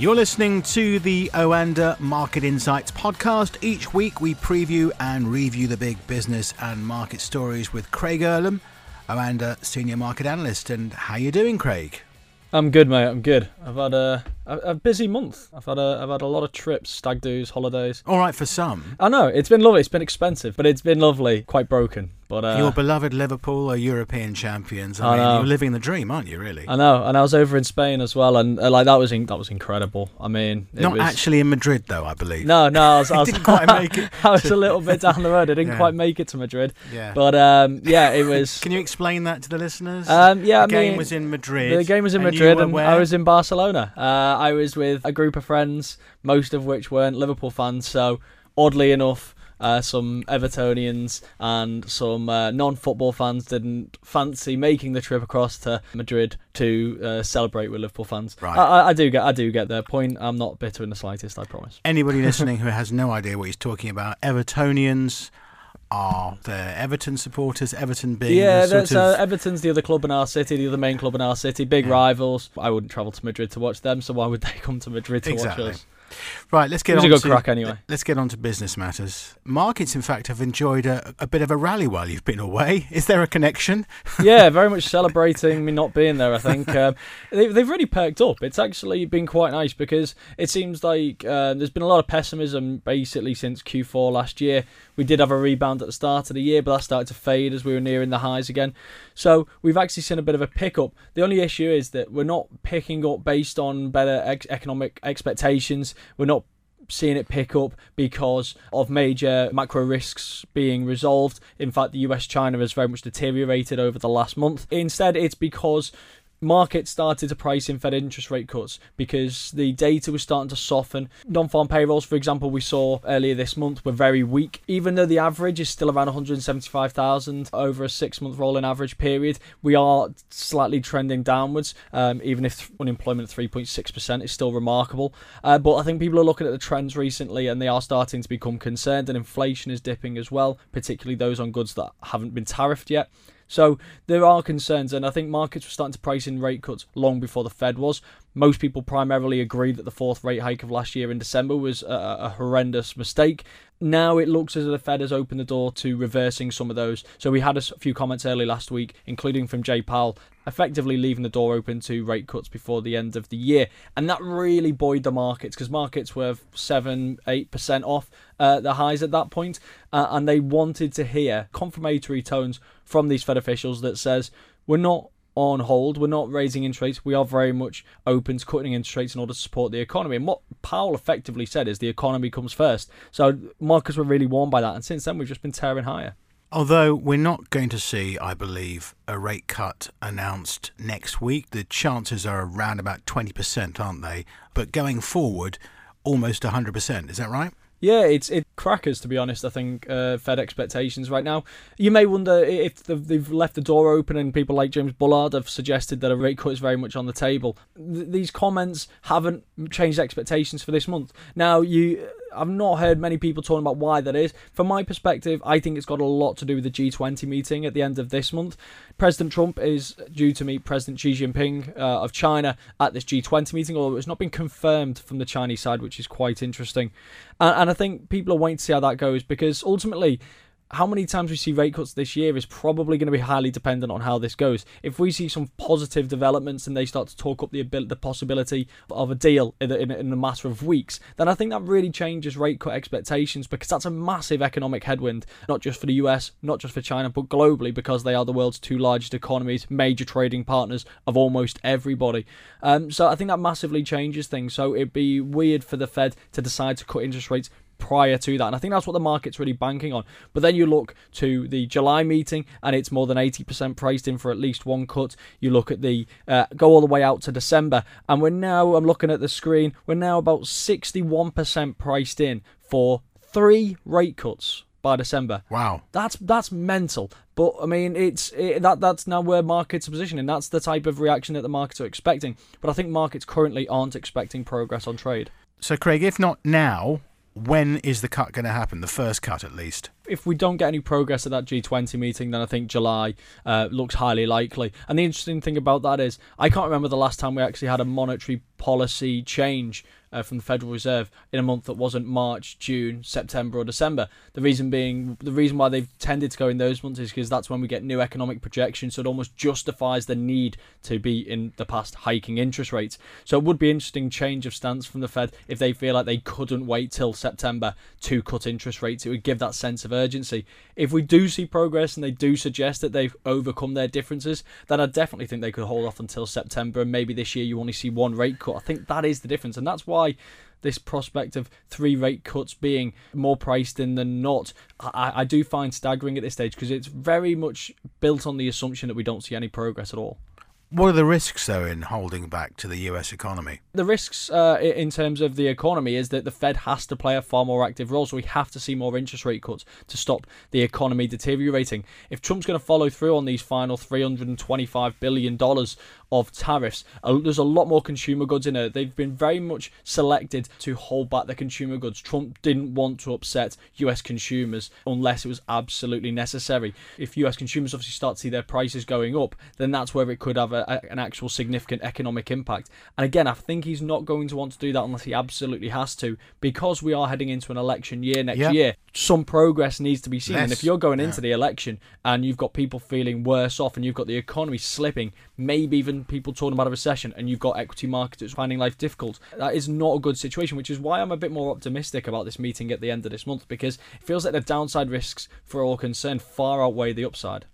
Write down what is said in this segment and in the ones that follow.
You're listening to the Oanda Market Insights podcast. Each week we preview and review the big business and market stories with Craig Erlam, Oanda Senior Market Analyst. And how you doing, Craig? I'm good, mate. I'm good. I've had a, a, busy month. I've had a I've had a lot of trips, stag do's, holidays. All right for some. I know it's been lovely. It's been expensive, but it's been lovely. Quite broken, but uh, your beloved Liverpool are European champions. I, I mean, know. you're living the dream, aren't you? Really. I know. And I was over in Spain as well, and uh, like that was in, that was incredible. I mean, not was... actually in Madrid though, I believe. No, no, I was. I was didn't quite make it. I was a little bit down the road. I didn't yeah. quite make it to Madrid. Yeah. But um, yeah, it was. Can you explain that to the listeners? Um, yeah, the I game mean, was in Madrid. The game was in Madrid, and, I was in Barcelona. Uh, I was with a group of friends, most of which weren't Liverpool fans. So, oddly enough, uh, some Evertonians and some uh, non-football fans didn't fancy making the trip across to Madrid to uh, celebrate with Liverpool fans. Right. I, I, do get, I do get their point. I'm not bitter in the slightest. I promise. Anybody listening who has no idea what he's talking about, Evertonians are the Everton supporters. Everton being yeah, the sort of... Everton's the other club in our city, the other main club in our city, big yeah. rivals. I wouldn't travel to Madrid to watch them, so why would they come to Madrid to exactly. watch us? Right, let's get on a good to, crack anyway. Let's get on to business matters. Markets, in fact, have enjoyed a, a bit of a rally while you've been away. Is there a connection? yeah, very much celebrating me not being there. I think um, they, have really perked up. It's actually been quite nice because it seems like uh, there's been a lot of pessimism basically since Q4 last year. We did have a rebound at the start of the year, but that started to fade as we were nearing the highs again. So we've actually seen a bit of a pickup. The only issue is that we're not picking up based on better ex- economic expectations. We're not seeing it pick up because of major macro risks being resolved. In fact, the US China has very much deteriorated over the last month. Instead, it's because markets started to price in Fed interest rate cuts because the data was starting to soften. Non farm payrolls, for example, we saw earlier this month were very weak. Even though the average is still around 175,000 over a six month rolling average period, we are slightly trending downwards. Um, even if unemployment at 3.6% is still remarkable. Uh, but I think people are looking at the trends recently and they are starting to become concerned, and inflation is dipping as well, particularly those on goods that haven't been tariffed yet. So there are concerns, and I think markets were starting to price in rate cuts long before the Fed was. Most people primarily agreed that the fourth rate hike of last year in December was a, a horrendous mistake. Now it looks as though the Fed has opened the door to reversing some of those. So we had a few comments early last week, including from Jay Powell, effectively leaving the door open to rate cuts before the end of the year. And that really buoyed the markets because markets were 7 8% off uh, the highs at that point, uh, and they wanted to hear confirmatory tones from these Fed officials that says, we're not on hold. We're not raising interest rates. We are very much open to cutting interest rates in order to support the economy. And what Powell effectively said is the economy comes first. So markets were really warned by that. And since then, we've just been tearing higher. Although we're not going to see, I believe, a rate cut announced next week, the chances are around about 20%, aren't they? But going forward, almost 100%. Is that right? Yeah, it's it crackers to be honest. I think uh, Fed expectations right now. You may wonder if they've left the door open and people like James Bullard have suggested that a rate cut is very much on the table. Th- these comments haven't changed expectations for this month. Now you I've not heard many people talking about why that is. From my perspective, I think it's got a lot to do with the G20 meeting at the end of this month. President Trump is due to meet President Xi Jinping uh, of China at this G20 meeting, although it's not been confirmed from the Chinese side, which is quite interesting. And, and I think people are waiting to see how that goes because ultimately, how many times we see rate cuts this year is probably going to be highly dependent on how this goes. If we see some positive developments and they start to talk up the ability, the possibility of a deal in, in, a matter of weeks, then I think that really changes rate cut expectations because that's a massive economic headwind, not just for the US, not just for China, but globally because they are the world's two largest economies, major trading partners of almost everybody. Um, so I think that massively changes things. So it'd be weird for the Fed to decide to cut interest rates prior to that. And I think that's what the market's really banking on. But then you look to the July meeting and it's more than 80% priced in for at least one cut. You look at the, uh, go all the way out to December. And we're now, I'm looking at the screen, we're now about 61% priced in for three rate cuts by December. Wow, that's that's mental. But I mean, it's it, that that's now where markets are positioning. That's the type of reaction that the markets are expecting. But I think markets currently aren't expecting progress on trade. So, Craig, if not now, when is the cut going to happen? The first cut, at least. If we don't get any progress at that G20 meeting, then I think July uh, looks highly likely. And the interesting thing about that is, I can't remember the last time we actually had a monetary policy change uh, from the Federal Reserve in a month that wasn't March, June, September, or December. The reason being, the reason why they've tended to go in those months is because that's when we get new economic projections. So it almost justifies the need to be in the past hiking interest rates. So it would be interesting change of stance from the Fed if they feel like they couldn't wait till September to cut interest rates. It would give that sense of urgency. If we do see progress and they do suggest that they've overcome their differences, then I definitely think they could hold off until September and maybe this year you only see one rate cut. I think that is the difference, and that's why this prospect of three rate cuts being more priced in than not, I, I do find staggering at this stage because it's very much built on the assumption that we don't see any progress at all. What are the risks, though, in holding back to the US economy? The risks uh, in terms of the economy is that the Fed has to play a far more active role. So we have to see more interest rate cuts to stop the economy deteriorating. If Trump's going to follow through on these final $325 billion of tariffs. Uh, there's a lot more consumer goods in it. They've been very much selected to hold back the consumer goods. Trump didn't want to upset US consumers unless it was absolutely necessary. If US consumers obviously start to see their prices going up, then that's where it could have a, a, an actual significant economic impact. And again, I think he's not going to want to do that unless he absolutely has to, because we are heading into an election year next year. Some progress needs to be seen. And if you're going yeah. into the election and you've got people feeling worse off and you've got the economy slipping, maybe even people talking about a recession, and you've got equity markets finding life difficult, that is not a good situation, which is why I'm a bit more optimistic about this meeting at the end of this month because it feels like the downside risks for all concerned far outweigh the upside.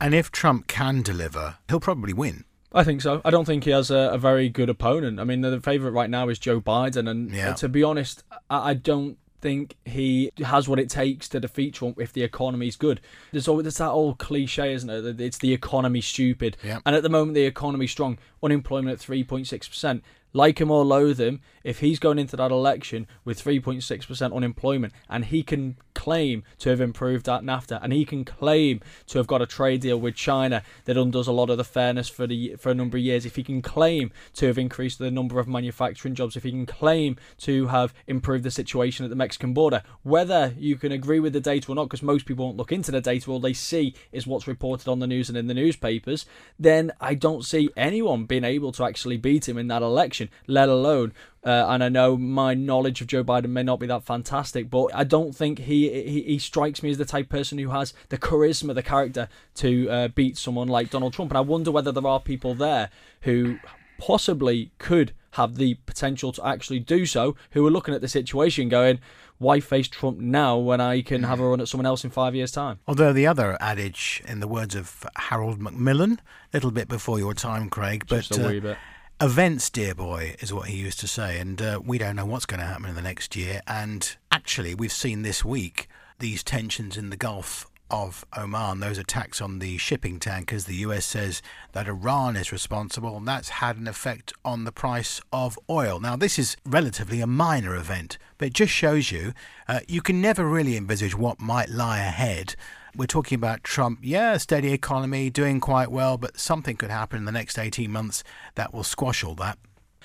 And if Trump can deliver, he'll probably win. I think so. I don't think he has a, a very good opponent. I mean, the, the favourite right now is Joe Biden, and Yeah. to be honest, I, I don't think he has what it takes to defeat Trump if the economy's good. There's always there's that old cliche, isn't it? that It's the economy stupid. Yeah. And at the moment, the economy's strong. Unemployment at 3.6%. Like him or loathe him, if he's going into that election with 3.6% unemployment and he can claim to have improved that NAFTA and he can claim to have got a trade deal with China that undoes a lot of the fairness for the for a number of years, if he can claim to have increased the number of manufacturing jobs, if he can claim to have improved the situation at the Mexican border, whether you can agree with the data or not, because most people won't look into the data, all they see is what's reported on the news and in the newspapers, then I don't see anyone being able to actually beat him in that election, let alone uh, and I know my knowledge of Joe Biden may not be that fantastic, but I don't think he, he he strikes me as the type of person who has the charisma, the character to uh, beat someone like Donald Trump. And I wonder whether there are people there who possibly could have the potential to actually do so, who are looking at the situation going, "Why face Trump now when I can have a run at someone else in five years' time?" Although the other adage, in the words of Harold Macmillan, a little bit before your time, Craig, but Just a uh, wee bit. Events, dear boy, is what he used to say. And uh, we don't know what's going to happen in the next year. And actually, we've seen this week these tensions in the Gulf of Oman, those attacks on the shipping tankers. The US says that Iran is responsible, and that's had an effect on the price of oil. Now, this is relatively a minor event, but it just shows you uh, you can never really envisage what might lie ahead. We're talking about Trump, yeah, steady economy, doing quite well, but something could happen in the next 18 months that will squash all that.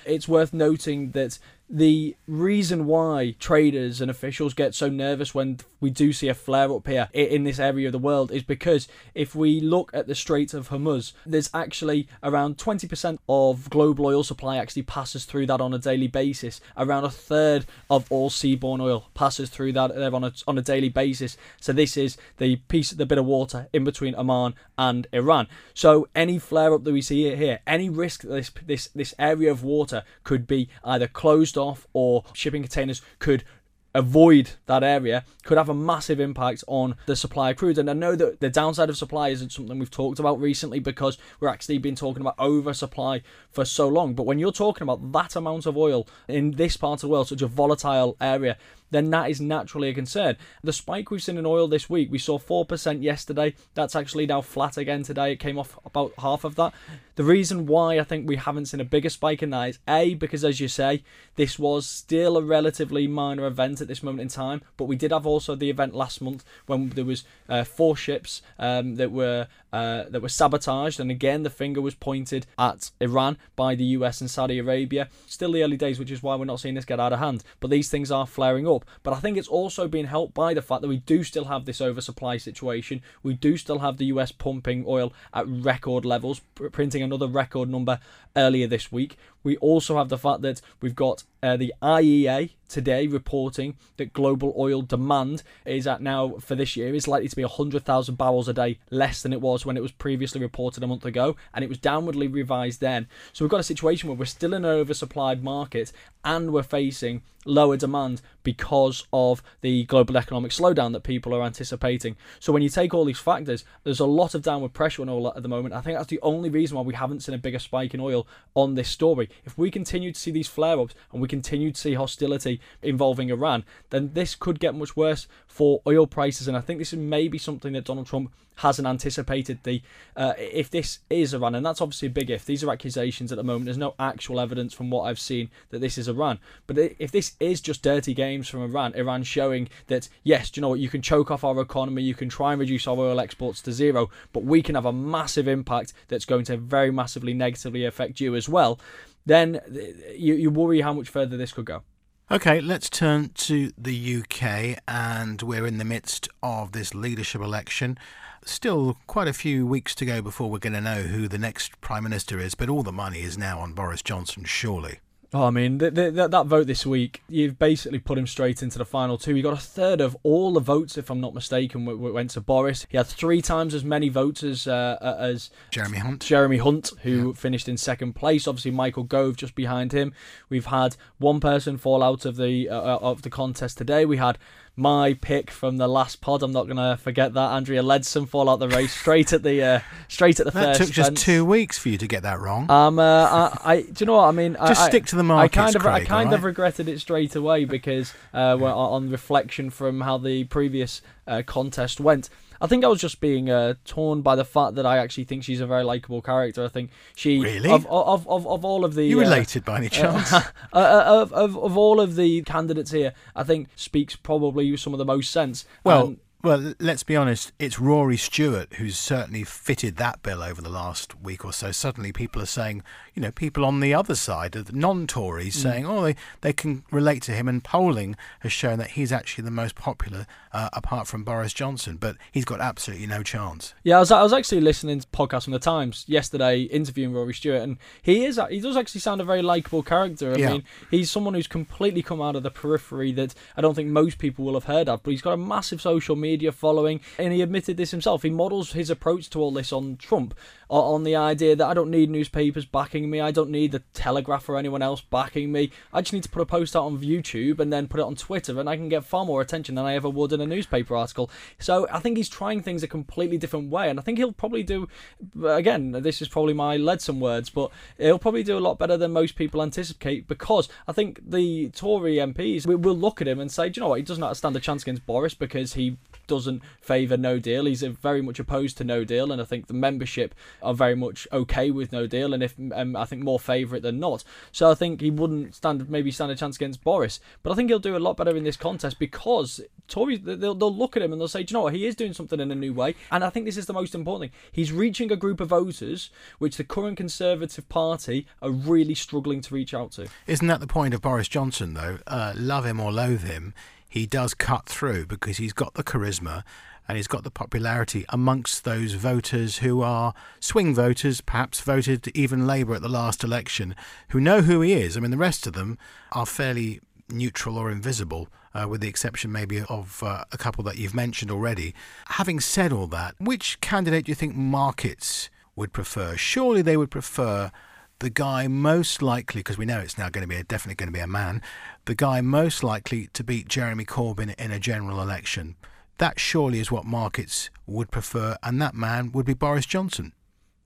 it's worth noting that the reason why traders and officials get so nervous when we do see a flare up here in this area of the world is because if we look at the Strait of Hormuz, there's actually around 20% of global oil supply actually passes through that on a daily basis. Around a third of all seaborne oil passes through that there on a, on a daily basis. So this is the piece, the bit of water in between Oman and Iran. So any flare up that we see here, any risk that this this this area of water could be either closed off or shipping containers could avoid that area could have a massive impact on the supply of crude. And I know that the downside of supply isn't something we've talked about recently because we're actually been talking about oversupply for so long. But when you're talking about that amount of oil in this part of the world, such a volatile area, then that is naturally a concern. The spike we've seen in oil this week, we saw 4% yesterday. That's actually now flat again today. It came off about half of that. The reason why I think we haven't seen a bigger spike in that is A, because as you say, this was still a relatively minor event at this moment in time, but we did have also the event last month when there was uh, four ships um, that were uh, that were sabotaged, and again the finger was pointed at Iran by the US and Saudi Arabia. Still the early days, which is why we're not seeing this get out of hand. But these things are flaring up. But I think it's also being helped by the fact that we do still have this oversupply situation. We do still have the US pumping oil at record levels, printing another record number earlier this week. We also have the fact that we've got uh, the IEA today reporting that global oil demand is at now for this year is likely to be 100,000 barrels a day less than it was when it was previously reported a month ago, and it was downwardly revised then. So we've got a situation where we're still in an oversupplied market and we're facing lower demand because of the global economic slowdown that people are anticipating. So when you take all these factors, there's a lot of downward pressure on oil at the moment. I think that's the only reason why we haven't seen a bigger spike in oil on this story. If we continue to see these flare-ups and we continue to see hostility involving Iran, then this could get much worse for oil prices. And I think this is maybe something that Donald Trump hasn't anticipated the uh, if this is Iran, and that's obviously a big if. These are accusations at the moment. There's no actual evidence from what I've seen that this is Iran. But if this is just dirty games from Iran, Iran showing that yes, do you know what? You can choke off our economy, you can try and reduce our oil exports to zero, but we can have a massive impact that's going to very massively negatively affect you as well. Then you, you worry how much further this could go. Okay, let's turn to the UK, and we're in the midst of this leadership election. Still quite a few weeks to go before we're going to know who the next Prime Minister is, but all the money is now on Boris Johnson, surely. Oh, I mean, the, the, that vote this week, you've basically put him straight into the final two. He got a third of all the votes, if I'm not mistaken, went to Boris. He had three times as many votes as uh, as Jeremy Hunt. Jeremy Hunt, who yeah. finished in second place. Obviously, Michael Gove just behind him. We've had one person fall out of the uh, uh of the contest today. We had my pick from the last pod. I'm not going to forget that Andrea Leadsom fall out the race straight at the uh, straight at the that first. took just two weeks for you to get that wrong. Um, uh, I, I, do you know what I mean? Just I, stick to the markets, I kind of, Craig, I kind right? of regretted it straight away because uh, on reflection from how the previous uh, contest went. I think I was just being uh, torn by the fact that I actually think she's a very likable character. I think she really of of of, of all of the you uh, related by any uh, chance uh, of, of of all of the candidates here, I think speaks probably some of the most sense. Well. Well, let's be honest, it's Rory Stewart who's certainly fitted that bill over the last week or so. Suddenly, people are saying, you know, people on the other side, of the non Tories, mm. saying, oh, they, they can relate to him. And polling has shown that he's actually the most popular uh, apart from Boris Johnson, but he's got absolutely no chance. Yeah, I was, I was actually listening to podcast from the Times yesterday, interviewing Rory Stewart, and he is he does actually sound a very likable character. I yeah. mean, he's someone who's completely come out of the periphery that I don't think most people will have heard of, but he's got a massive social media media following, and he admitted this himself. He models his approach to all this on Trump, on the idea that I don't need newspapers backing me, I don't need the Telegraph or anyone else backing me. I just need to put a post out on YouTube and then put it on Twitter, and I can get far more attention than I ever would in a newspaper article. So I think he's trying things a completely different way, and I think he'll probably do. Again, this is probably my Leadsom words, but he'll probably do a lot better than most people anticipate because I think the Tory MPs will look at him and say, do you know what, he doesn't stand a chance against Boris because he doesn't favour no deal. He's very much opposed to no deal, and I think the membership are very much okay with no deal, and if um, I think more favourite than not. So I think he wouldn't stand maybe stand a chance against Boris, but I think he'll do a lot better in this contest because Tories they'll, they'll look at him and they'll say, do you know what, he is doing something in a new way, and I think this is the most important thing. He's reaching a group of voters which the current Conservative Party are really struggling to reach out to. Isn't that the point of Boris Johnson though? Uh, love him or loathe him he does cut through because he's got the charisma and he's got the popularity amongst those voters who are swing voters, perhaps voted even Labour at the last election, who know who he is. I mean, the rest of them are fairly neutral or invisible, uh, with the exception maybe of uh, a couple that you've mentioned already. Having said all that, which candidate do you think markets would prefer? Surely they would prefer the guy most likely, because we know it's now going to be a, definitely going to be a man, the guy most likely to beat Jeremy Corbyn in a general election. That surely is what markets would prefer, and that man would be Boris Johnson.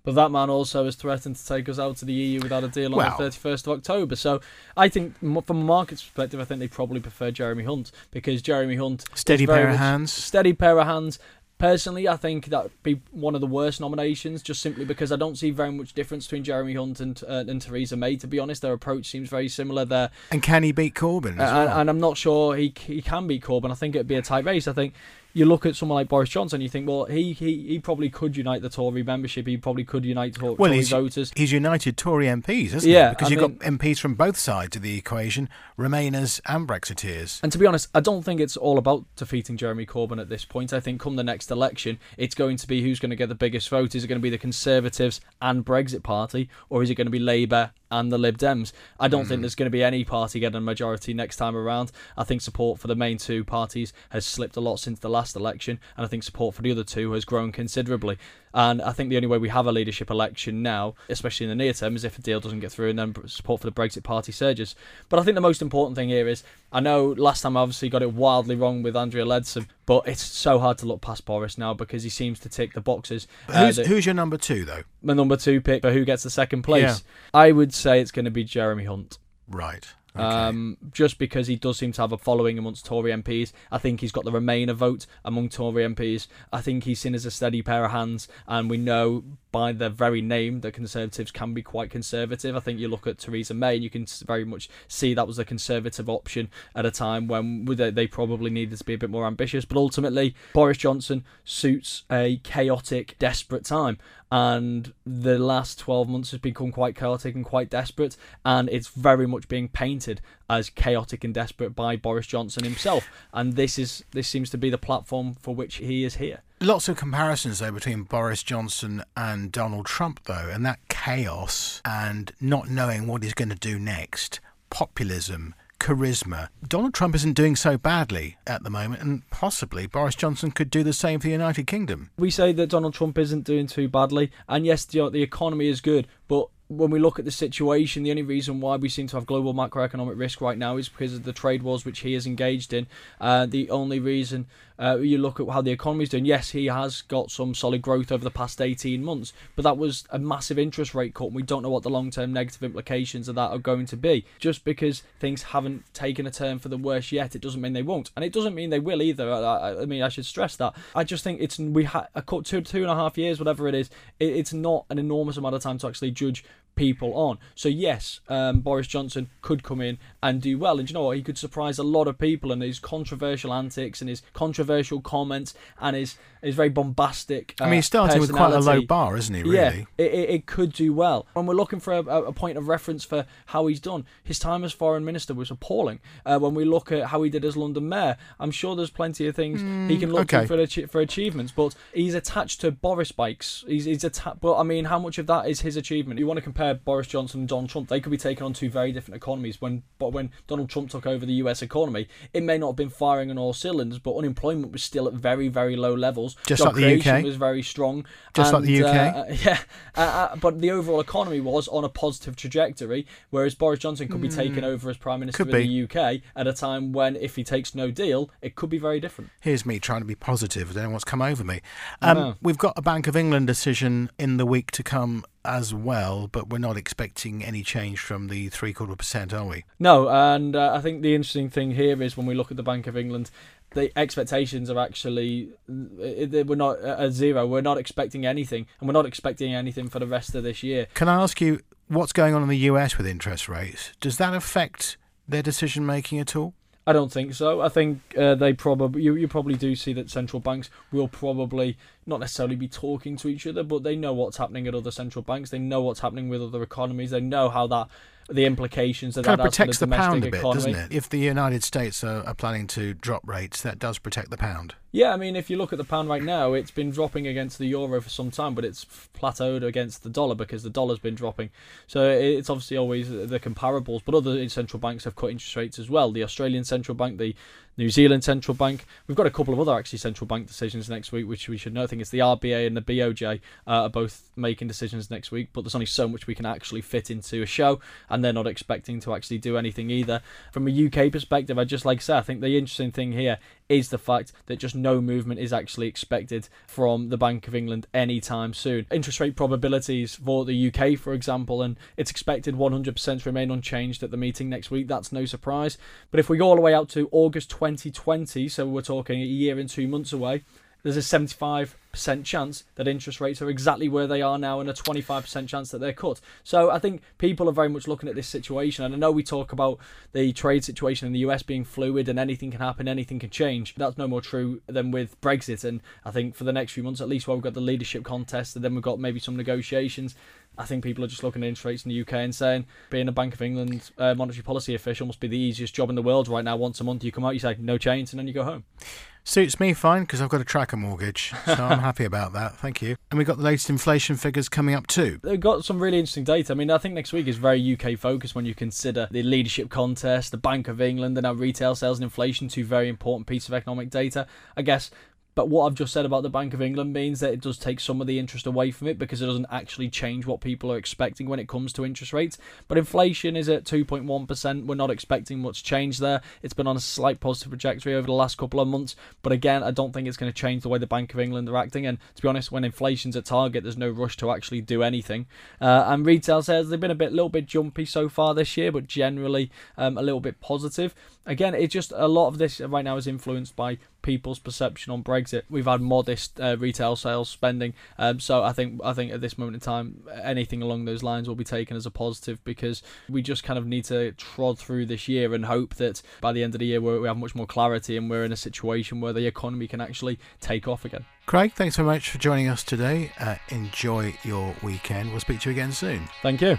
But that man also has threatened to take us out to the EU without a deal on well, the 31st of October. So I think, from a market's perspective, I think they probably prefer Jeremy Hunt because Jeremy Hunt steady pair of hands, steady pair of hands, Personally, I think that would be one of the worst nominations, just simply because I don't see very much difference between Jeremy Hunt and uh, and Theresa May. To be honest, their approach seems very similar there. And can he beat Corbyn? Uh, well? and, and I'm not sure he he can beat Corbyn. I think it'd be a tight race. I think you look at someone like Boris Johnson, you think, well, he he, he probably could unite the Tory membership. He probably could unite Tor- Well, Tory he's- voters. He's united Tory MPs, hasn't Yeah, he? Because I you've mean- got MPs from both sides of the equation, Remainers and Brexiteers. And to be honest, I don't think it's all about defeating Jeremy Corbyn at this point. I think come the next election, it's going to be who's going to get the biggest vote. Is it going to be the Conservatives and Brexit Party, or is it going to be Labour and the Lib Dems? I don't think hmm. there's going to be any party getting a majority next time around. I think support for the main two parties has slipped a lot since the last election, and I think support for the other two has grown considerably. And I think the only way we have a leadership election now, especially in the near term, is if a deal doesn't get through and then support for the Brexit Party surges. But I think the most important thing here is I know last time I obviously got it wildly wrong with Andrea Leadsom, but it's so hard to look past Boris now because he seems to tick the boxes. Uh, Who's, that- who's your number two, though? my number two pick for who gets the second place? Yeah. I would say it's going to be Jeremy Hunt. Right. Okay. Um, just because he does seem to have a following amongst Tory MPs. I think he's got the Remainer vote among Tory MPs. I think he's seen as a steady pair of hands, and we know by their very name that Conservatives can be quite conservative. I think you look at Theresa May, and you can very much see that was a Conservative option at a time when they they probably needed to be a bit more ambitious. But ultimately, Boris Johnson suits a chaotic, desperate time. And the last 12 months has become quite chaotic and quite desperate, and it's very much being painted as chaotic and desperate by Boris Johnson himself. And this is this seems to be the platform for which he is here. Lots of comparisons, though, between Boris Johnson and Donald Trump, though, and that chaos and not knowing what he's going to do next, populism, charisma. Donald Trump isn't doing so badly at the moment, and possibly Boris Johnson could do the same for the United Kingdom. We say that Donald Trump isn't doing too badly, and yes, the, the economy is good, but when we look at the situation, the only reason why we seem to have global macroeconomic risk right now is because of the trade wars which he is engaged in. Uh, the only reason uh, you look at how the economy is doing, yes, he has got some solid growth over the past 18 months, but that was a massive interest rate cut, and we don't know what the long term negative implications of that are going to be. Just because things haven't taken a turn for the worse yet, it doesn't mean they won't, and it doesn't mean they will either. I, I, I mean, I should stress that. I just think it's we had a cut two two and a half years, whatever it is. It, it's not an enormous amount of time to actually judge people on. So yes, um, Boris Johnson could come in and do well, and you know what? He could surprise a lot of people, and his controversial antics and his controversial comments and his his very bombastic. I mean, he's uh, starting with quite a low bar, isn't he, really? Yeah, it, it, it could do well. And we're looking for a, a point of reference for how he's done, his time as foreign minister was appalling. Uh, when we look at how he did as London mayor, I'm sure there's plenty of things he can look okay. for, for achievements. But he's attached to Boris bikes. He's, he's attached. But I mean, how much of that is his achievement? You want to compare Boris Johnson and Donald Trump? They could be taken on two very different economies. When but when Donald Trump took over the U.S. economy, it may not have been firing on all cylinders, but unemployment was still at very very low levels. Just Job like the UK. was very strong. Just like the UK? uh, yeah, uh, uh, but the overall economy was on a positive trajectory, whereas Boris Johnson could be taken over as prime minister Hmm. In the UK at a time when, if he takes no deal, it could be very different. Here's me trying to be positive. I don't know what's come over me. Um, know. We've got a Bank of England decision in the week to come as well, but we're not expecting any change from the three quarter percent, are we? No, and uh, I think the interesting thing here is when we look at the Bank of England, the expectations are actually uh, they- we're not at zero. We're not expecting anything, and we're not expecting anything for the rest of this year. Can I ask you what's going on in the US with interest rates? Does that affect their decision making at all? I don't think so. I think uh, they probably you, you probably do see that central banks will probably not necessarily be talking to each other, but they know what's happening at other central banks. They know what's happening with other economies. They know how that the implications that Kind that of protects the the pound a bit, economy. doesn't it? If the United States are, are planning to drop rates, that does protect the pound. Yeah, I mean, if you look at the pound right now, it's been dropping against the euro for some time, but it's plateaued against the dollar because the dollar's been dropping. So it's obviously always the comparables, but other central banks have cut interest rates as well. The Australian central bank, the New Zealand central bank. We've got a couple of other actually central bank decisions next week, which we should know. I think it's the RBA and the BOJ uh, are both making decisions next week, but there's only so much we can actually fit into a show, and they're not expecting to actually do anything either. From a UK perspective, I just like to say, I think the interesting thing here is the fact that just no movement is actually expected from the Bank of England anytime soon. Interest rate probabilities for the UK, for example, and it's expected 100% to remain unchanged at the meeting next week. That's no surprise. But if we go all the way out to August 2020, so we're talking a year and two months away, there's a 75% chance that interest rates are exactly where they are now and a 25% chance that they're cut. So I think people are very much looking at this situation. And I know we talk about the trade situation in the US being fluid and anything can happen, anything can change. That's no more true than with Brexit. And I think for the next few months, at least while we've got the leadership contest and then we've got maybe some negotiations, I think people are just looking at interest rates in the UK and saying being a Bank of England uh, monetary policy official must be the easiest job in the world right now. Once a month, you come out, you say no change, and then you go home. Suits me fine because I've got a tracker mortgage, so I'm happy about that. Thank you. And we've got the latest inflation figures coming up too. They've got some really interesting data. I mean, I think next week is very UK focused when you consider the leadership contest, the Bank of England, and our retail sales and inflation, two very important pieces of economic data. I guess but what I've just said about the Bank of England means that it does take some of the interest away from it because it doesn't actually change what people are expecting when it comes to interest rates. But inflation is at 2.1%. We're not expecting much change there. It's been on a slight positive trajectory over the last couple of months. But again, I don't think it's going to change the way the Bank of England are acting. And to be honest, when inflation's at target, there's no rush to actually do anything. Uh, and retail sales, they've been a bit, little bit jumpy so far this year, but generally um, a little bit positive. Again, it's just a lot of this right now is influenced by people's perception on Brexit. We've had modest uh, retail sales spending, um, so I think I think at this moment in time, anything along those lines will be taken as a positive because we just kind of need to trod through this year and hope that by the end of the year we have much more clarity and we're in a situation where the economy can actually take off again. Craig, thanks very much for joining us today. Uh, enjoy your weekend. We'll speak to you again soon. Thank you.